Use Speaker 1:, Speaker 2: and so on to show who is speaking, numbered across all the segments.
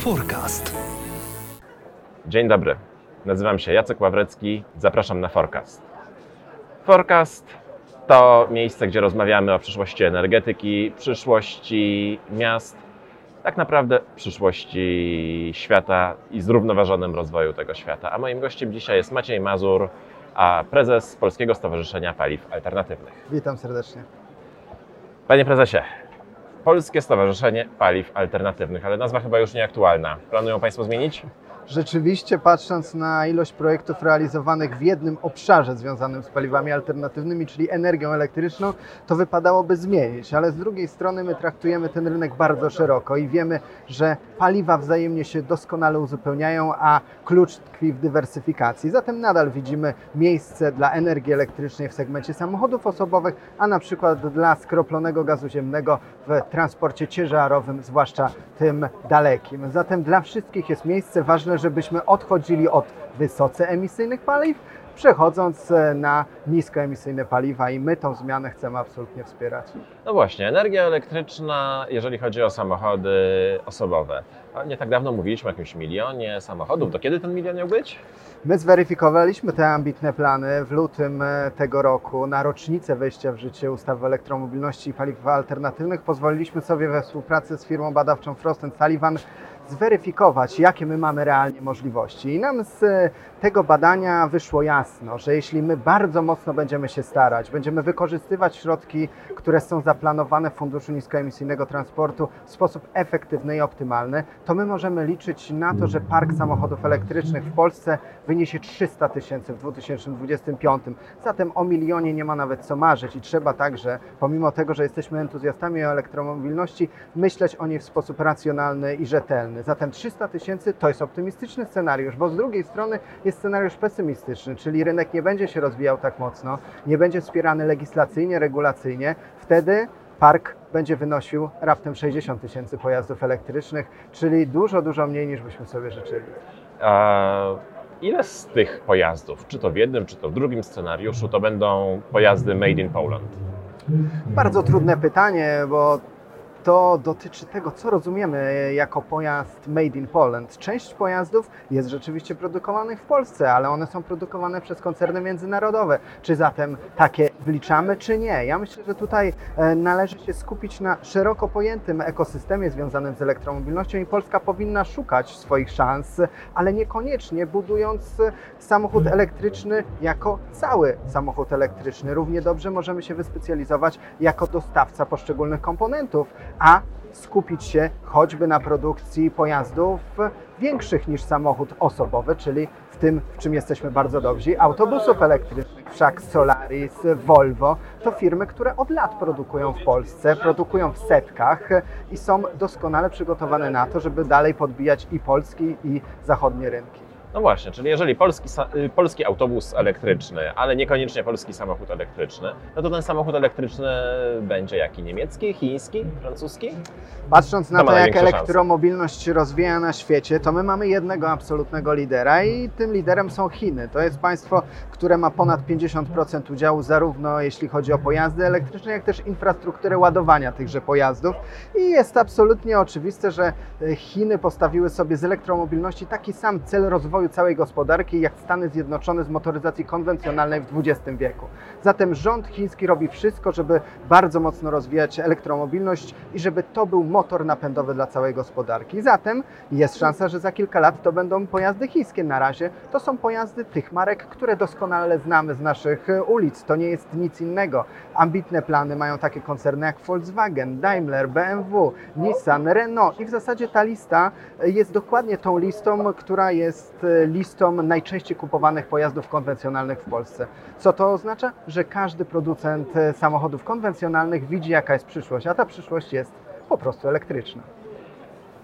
Speaker 1: Forecast.
Speaker 2: Dzień dobry. Nazywam się Jacek Ławrecki. Zapraszam na Forecast. Forecast to miejsce, gdzie rozmawiamy o przyszłości energetyki, przyszłości miast, tak naprawdę przyszłości świata i zrównoważonym rozwoju tego świata. A moim gościem dzisiaj jest Maciej Mazur, a prezes Polskiego Stowarzyszenia Paliw Alternatywnych.
Speaker 3: Witam serdecznie.
Speaker 2: Panie prezesie, Polskie Stowarzyszenie Paliw Alternatywnych, ale nazwa chyba już nieaktualna. Planują Państwo zmienić?
Speaker 3: Rzeczywiście, patrząc na ilość projektów realizowanych w jednym obszarze związanym z paliwami alternatywnymi, czyli energią elektryczną, to wypadałoby zmienić, ale z drugiej strony my traktujemy ten rynek bardzo szeroko i wiemy, że paliwa wzajemnie się doskonale uzupełniają, a klucz tkwi w dywersyfikacji. Zatem nadal widzimy miejsce dla energii elektrycznej w segmencie samochodów osobowych, a na przykład dla skroplonego gazu ziemnego w transporcie ciężarowym, zwłaszcza tym dalekim. Zatem dla wszystkich jest miejsce ważne, żebyśmy odchodzili od wysoce emisyjnych paliw, przechodząc e, na niskoemisyjne paliwa i my tą zmianę chcemy absolutnie wspierać.
Speaker 2: No właśnie, energia elektryczna, jeżeli chodzi o samochody osobowe. Nie tak dawno mówiliśmy o jakimś milionie samochodów. Do kiedy ten milion miał być?
Speaker 3: My zweryfikowaliśmy te ambitne plany w lutym e, tego roku. Na rocznicę wejścia w życie ustawy o elektromobilności i paliwach alternatywnych pozwoliliśmy sobie we współpracy z firmą badawczą Frost Sullivan zweryfikować, jakie my mamy realnie możliwości. I nam z e, tego badania wyszło jasno, że jeśli my bardzo mocno będziemy się starać, będziemy wykorzystywać środki, które są zaplanowane w Funduszu Niskoemisyjnego Transportu w sposób efektywny i optymalny, to my możemy liczyć na to, że park samochodów elektrycznych w Polsce wyniesie 300 tysięcy w 2025. Zatem o milionie nie ma nawet co marzyć i trzeba także, pomimo tego, że jesteśmy entuzjastami elektromobilności, myśleć o niej w sposób racjonalny i rzetelny. Zatem 300 tysięcy to jest optymistyczny scenariusz, bo z drugiej strony jest scenariusz pesymistyczny, czyli rynek nie będzie się rozwijał tak mocno, nie będzie wspierany legislacyjnie, regulacyjnie. Wtedy park będzie wynosił raptem 60 tysięcy pojazdów elektrycznych, czyli dużo, dużo mniej niż byśmy sobie życzyli.
Speaker 2: A ile z tych pojazdów, czy to w jednym, czy to w drugim scenariuszu, to będą pojazdy made in Poland?
Speaker 3: Bardzo trudne pytanie, bo to dotyczy tego, co rozumiemy jako pojazd made in Poland. Część pojazdów jest rzeczywiście produkowanych w Polsce, ale one są produkowane przez koncerny międzynarodowe. Czy zatem takie wliczamy, czy nie? Ja myślę, że tutaj e, należy się skupić na szeroko pojętym ekosystemie związanym z elektromobilnością i Polska powinna szukać swoich szans, ale niekoniecznie budując samochód elektryczny jako cały samochód elektryczny. Równie dobrze możemy się wyspecjalizować jako dostawca poszczególnych komponentów, a skupić się choćby na produkcji pojazdów większych niż samochód osobowy, czyli w tym, w czym jesteśmy bardzo dobrzy, autobusów elektrycznych. Wszak Solaris, Volvo to firmy, które od lat produkują w Polsce, produkują w setkach i są doskonale przygotowane na to, żeby dalej podbijać i polski, i zachodnie rynki.
Speaker 2: No właśnie, czyli jeżeli polski, y, polski autobus elektryczny, ale niekoniecznie polski samochód elektryczny, no to ten samochód elektryczny będzie jaki? Niemiecki, chiński, francuski?
Speaker 3: Patrząc na
Speaker 2: To
Speaker 3: to, jak
Speaker 2: największe szanse.
Speaker 3: elektromobilność się rozwija na świecie, to my mamy jednego absolutnego lidera i tym liderem są Chiny. To jest państwo, które ma ponad 50% udziału zarówno jeśli chodzi o pojazdy elektryczne, jak też infrastrukturę ładowania tychże pojazdów. I jest absolutnie oczywiste, że e, Chiny postawiły sobie z elektromobilności taki sam cel rozwoju całej gospodarki, jak Stany Zjednoczone z motoryzacji konwencjonalnej w XX wieku. Zatem rząd chiński robi wszystko, żeby bardzo mocno rozwijać elektromobilność i żeby to był motor napędowy dla całej gospodarki. Zatem jest szansa, że za kilka lat to będą pojazdy chińskie. Na razie to są pojazdy tych marek, które doskonale znamy z naszych e, ulic. To nie jest nic innego. Ambitne plany mają takie koncerny jak Volkswagen, Daimler, BMW, Nissan, Renault i w zasadzie ta lista e, jest dokładnie tą listą, która jest e, listą najczęściej kupowanych pojazdów konwencjonalnych w Polsce. Co to oznacza? Że każdy producent e, samochodów konwencjonalnych widzi jaka jest przyszłość, a ta przyszłość jest po prostu elektryczna.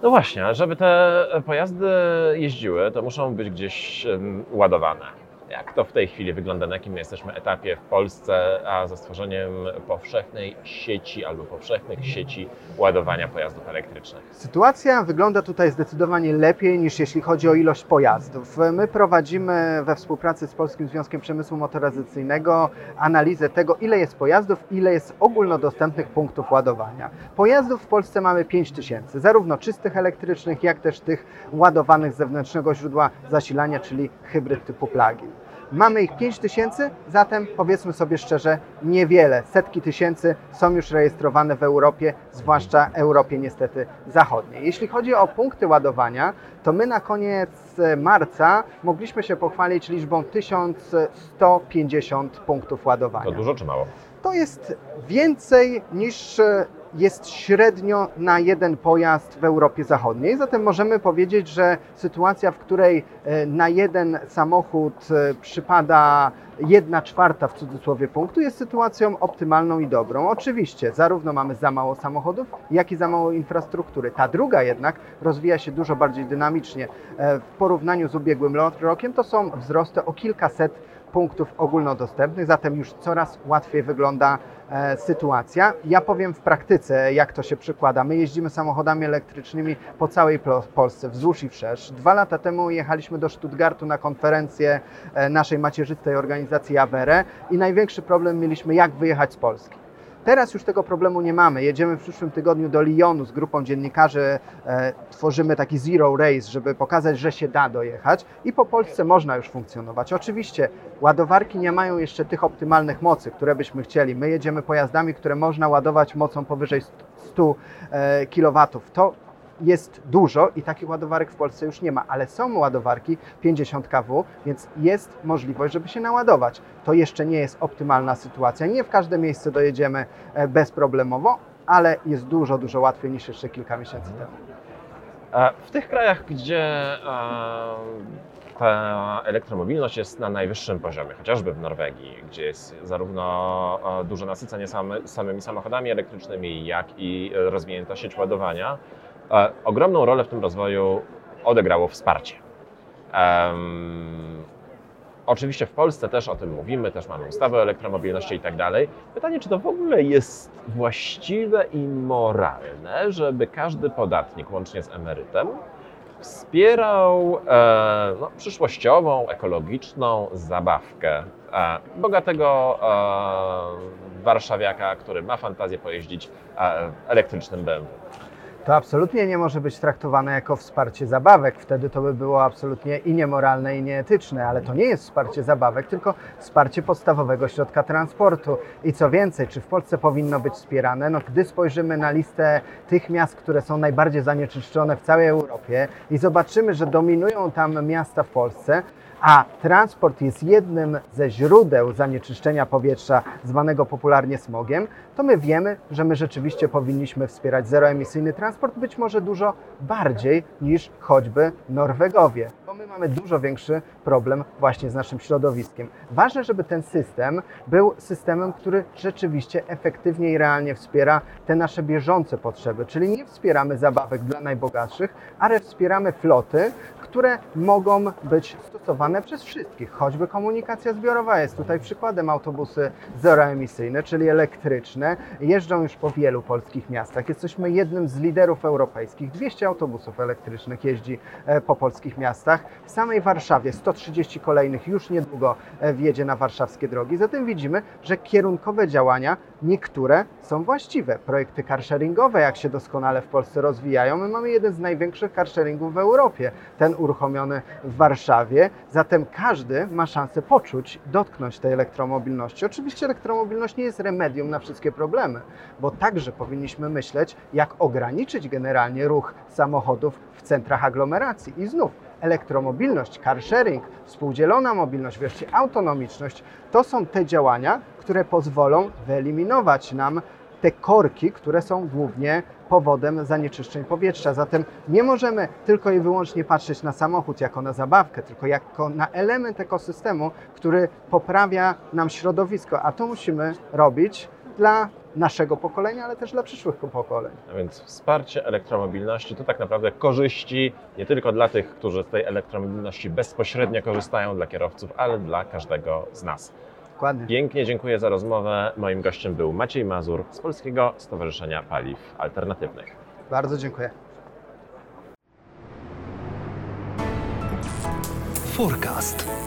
Speaker 2: No właśnie, żeby te pojazdy jeździły, to muszą być gdzieś ładowane. Jak to w tej chwili wygląda, na jakim jesteśmy etapie w Polsce, a za stworzeniem powszechnej sieci albo powszechnych sieci ładowania pojazdów elektrycznych?
Speaker 3: Sytuacja wygląda tutaj zdecydowanie lepiej niż jeśli chodzi o ilość pojazdów. My prowadzimy we współpracy z Polskim Związkiem Przemysłu Motoryzacyjnego analizę tego, ile jest pojazdów, ile jest ogólnodostępnych punktów ładowania. Pojazdów w Polsce mamy 5 tysięcy, zarówno czystych elektrycznych, jak też tych ładowanych z zewnętrznego źródła zasilania, czyli hybryd typu plug-in. Mamy ich 5 tysięcy, zatem powiedzmy sobie szczerze, niewiele. Setki tysięcy są już rejestrowane w Europie, zwłaszcza Europie niestety zachodniej. Jeśli chodzi o punkty ładowania, to my na koniec marca mogliśmy się pochwalić liczbą 1150 punktów ładowania.
Speaker 2: To dużo czy mało?
Speaker 3: To jest więcej niż e, jest średnio na jeden pojazd w Europie Zachodniej. Zatem możemy powiedzieć, że sytuacja, w której e, na jeden samochód e, przypada jedna czwarta w cudzysłowie punktu, jest sytuacją optymalną i dobrą. Oczywiście, zarówno mamy za mało samochodów, jak i za mało infrastruktury. Ta druga jednak rozwija się dużo bardziej dynamicznie. W porównaniu z ubiegłym rokiem to są wzrosty o kilkaset punktów ogólnodostępnych, zatem już coraz łatwiej wygląda e, sytuacja. Ja powiem w praktyce, jak to się przykłada. My jeździmy samochodami elektrycznymi po całej Polsce, wzdłuż i wszerz. Dwa lata temu jechaliśmy do Stuttgartu na konferencję e, naszej macierzystej organizacji Avere i największy problem mieliśmy, jak wyjechać z Polski. Teraz już tego problemu nie mamy. Jedziemy w przyszłym tygodniu do Lyonu z grupą dziennikarzy, e, tworzymy taki zero race, żeby pokazać, że się da dojechać i po Polsce można już funkcjonować. Oczywiście ładowarki nie mają jeszcze tych optymalnych mocy, które byśmy chcieli. My jedziemy pojazdami, które można ładować mocą powyżej 100 e, kW. To jest dużo i takich ładowarek w Polsce już nie ma, ale są ładowarki 50 kW, więc jest możliwość, żeby się naładować. To jeszcze nie jest optymalna sytuacja. Nie w każde miejsce dojedziemy e, bezproblemowo, ale jest dużo, dużo łatwiej niż jeszcze kilka miesięcy temu.
Speaker 2: W tych krajach, gdzie e, ta elektromobilność jest na najwyższym poziomie, chociażby w Norwegii, gdzie jest zarówno e, duże nasycenie samymi samochodami elektrycznymi, jak i rozwinięta sieć ładowania, E, ogromną rolę w tym rozwoju odegrało wsparcie. Um, oczywiście w Polsce też o tym mówimy, też mamy ustawę o elektromobilności i tak dalej. Pytanie, czy to w ogóle jest właściwe i moralne, żeby każdy podatnik, łącznie z emerytem, wspierał e, no, przyszłościową, ekologiczną zabawkę e, bogatego e, warszawiaka, który ma fantazję pojeździć e, elektrycznym BMW
Speaker 3: to absolutnie nie może być traktowane jako wsparcie zabawek. Wtedy to by było absolutnie i niemoralne, i nieetyczne, ale to nie jest wsparcie zabawek, tylko wsparcie podstawowego środka transportu. I co więcej, czy w Polsce powinno być wspierane? No, gdy spojrzymy na listę tych miast, które są najbardziej zanieczyszczone w całej Europie i zobaczymy, że dominują tam miasta w Polsce, a transport jest jednym ze źródeł zanieczyszczenia powietrza, zwanego popularnie smogiem, to my wiemy, że my rzeczywiście powinniśmy wspierać zeroemisyjny transport, być może dużo bardziej niż choćby Norwegowie, bo my mamy dużo większy problem właśnie z naszym środowiskiem. Ważne, żeby ten system był systemem, który rzeczywiście efektywnie i realnie wspiera te nasze bieżące potrzeby, czyli nie wspieramy zabawek dla najbogatszych, ale wspieramy floty, które mogą być stosowane przez wszystkich, choćby komunikacja zbiorowa jest tutaj przykładem autobusy zeroemisyjne, czyli elektryczne, jeżdżą już po wielu polskich miastach. Jesteśmy jednym z liderów europejskich. 200 autobusów elektrycznych jeździ e, po polskich miastach. W samej Warszawie 130 kolejnych już niedługo e, wjedzie na warszawskie drogi. Zatem widzimy, że kierunkowe działania niektóre są właściwe. Projekty carsharingowe, jak się doskonale w Polsce rozwijają, my mamy jeden z największych carsharingów w Europie. Ten uruchomiony w Warszawie. Zatem każdy ma szansę poczuć, dotknąć tej elektromobilności. Oczywiście elektromobilność nie jest remedium na wszystkie problemy, bo także powinniśmy myśleć, jak ograniczyć generalnie ruch samochodów w centrach aglomeracji. I znów elektromobilność, car sharing, współdzielona mobilność, wreszcie autonomiczność to są te działania, które pozwolą wyeliminować nam te korki, które są głównie powodem zanieczyszczeń powietrza. Zatem nie możemy tylko i wyłącznie patrzeć na samochód jako na zabawkę, tylko jako na element ekosystemu, który poprawia nam środowisko, a to musimy robić dla naszego pokolenia, ale też dla przyszłych pokoleń.
Speaker 2: A więc wsparcie elektromobilności to tak naprawdę korzyści nie tylko dla tych, którzy z tej elektromobilności bezpośrednio korzystają, dla kierowców, ale dla każdego z nas.
Speaker 3: Dokładnie.
Speaker 2: Pięknie dziękuję za rozmowę. Moim gościem był Maciej Mazur z Polskiego Stowarzyszenia Paliw Alternatywnych.
Speaker 3: Bardzo dziękuję.
Speaker 1: Forecast.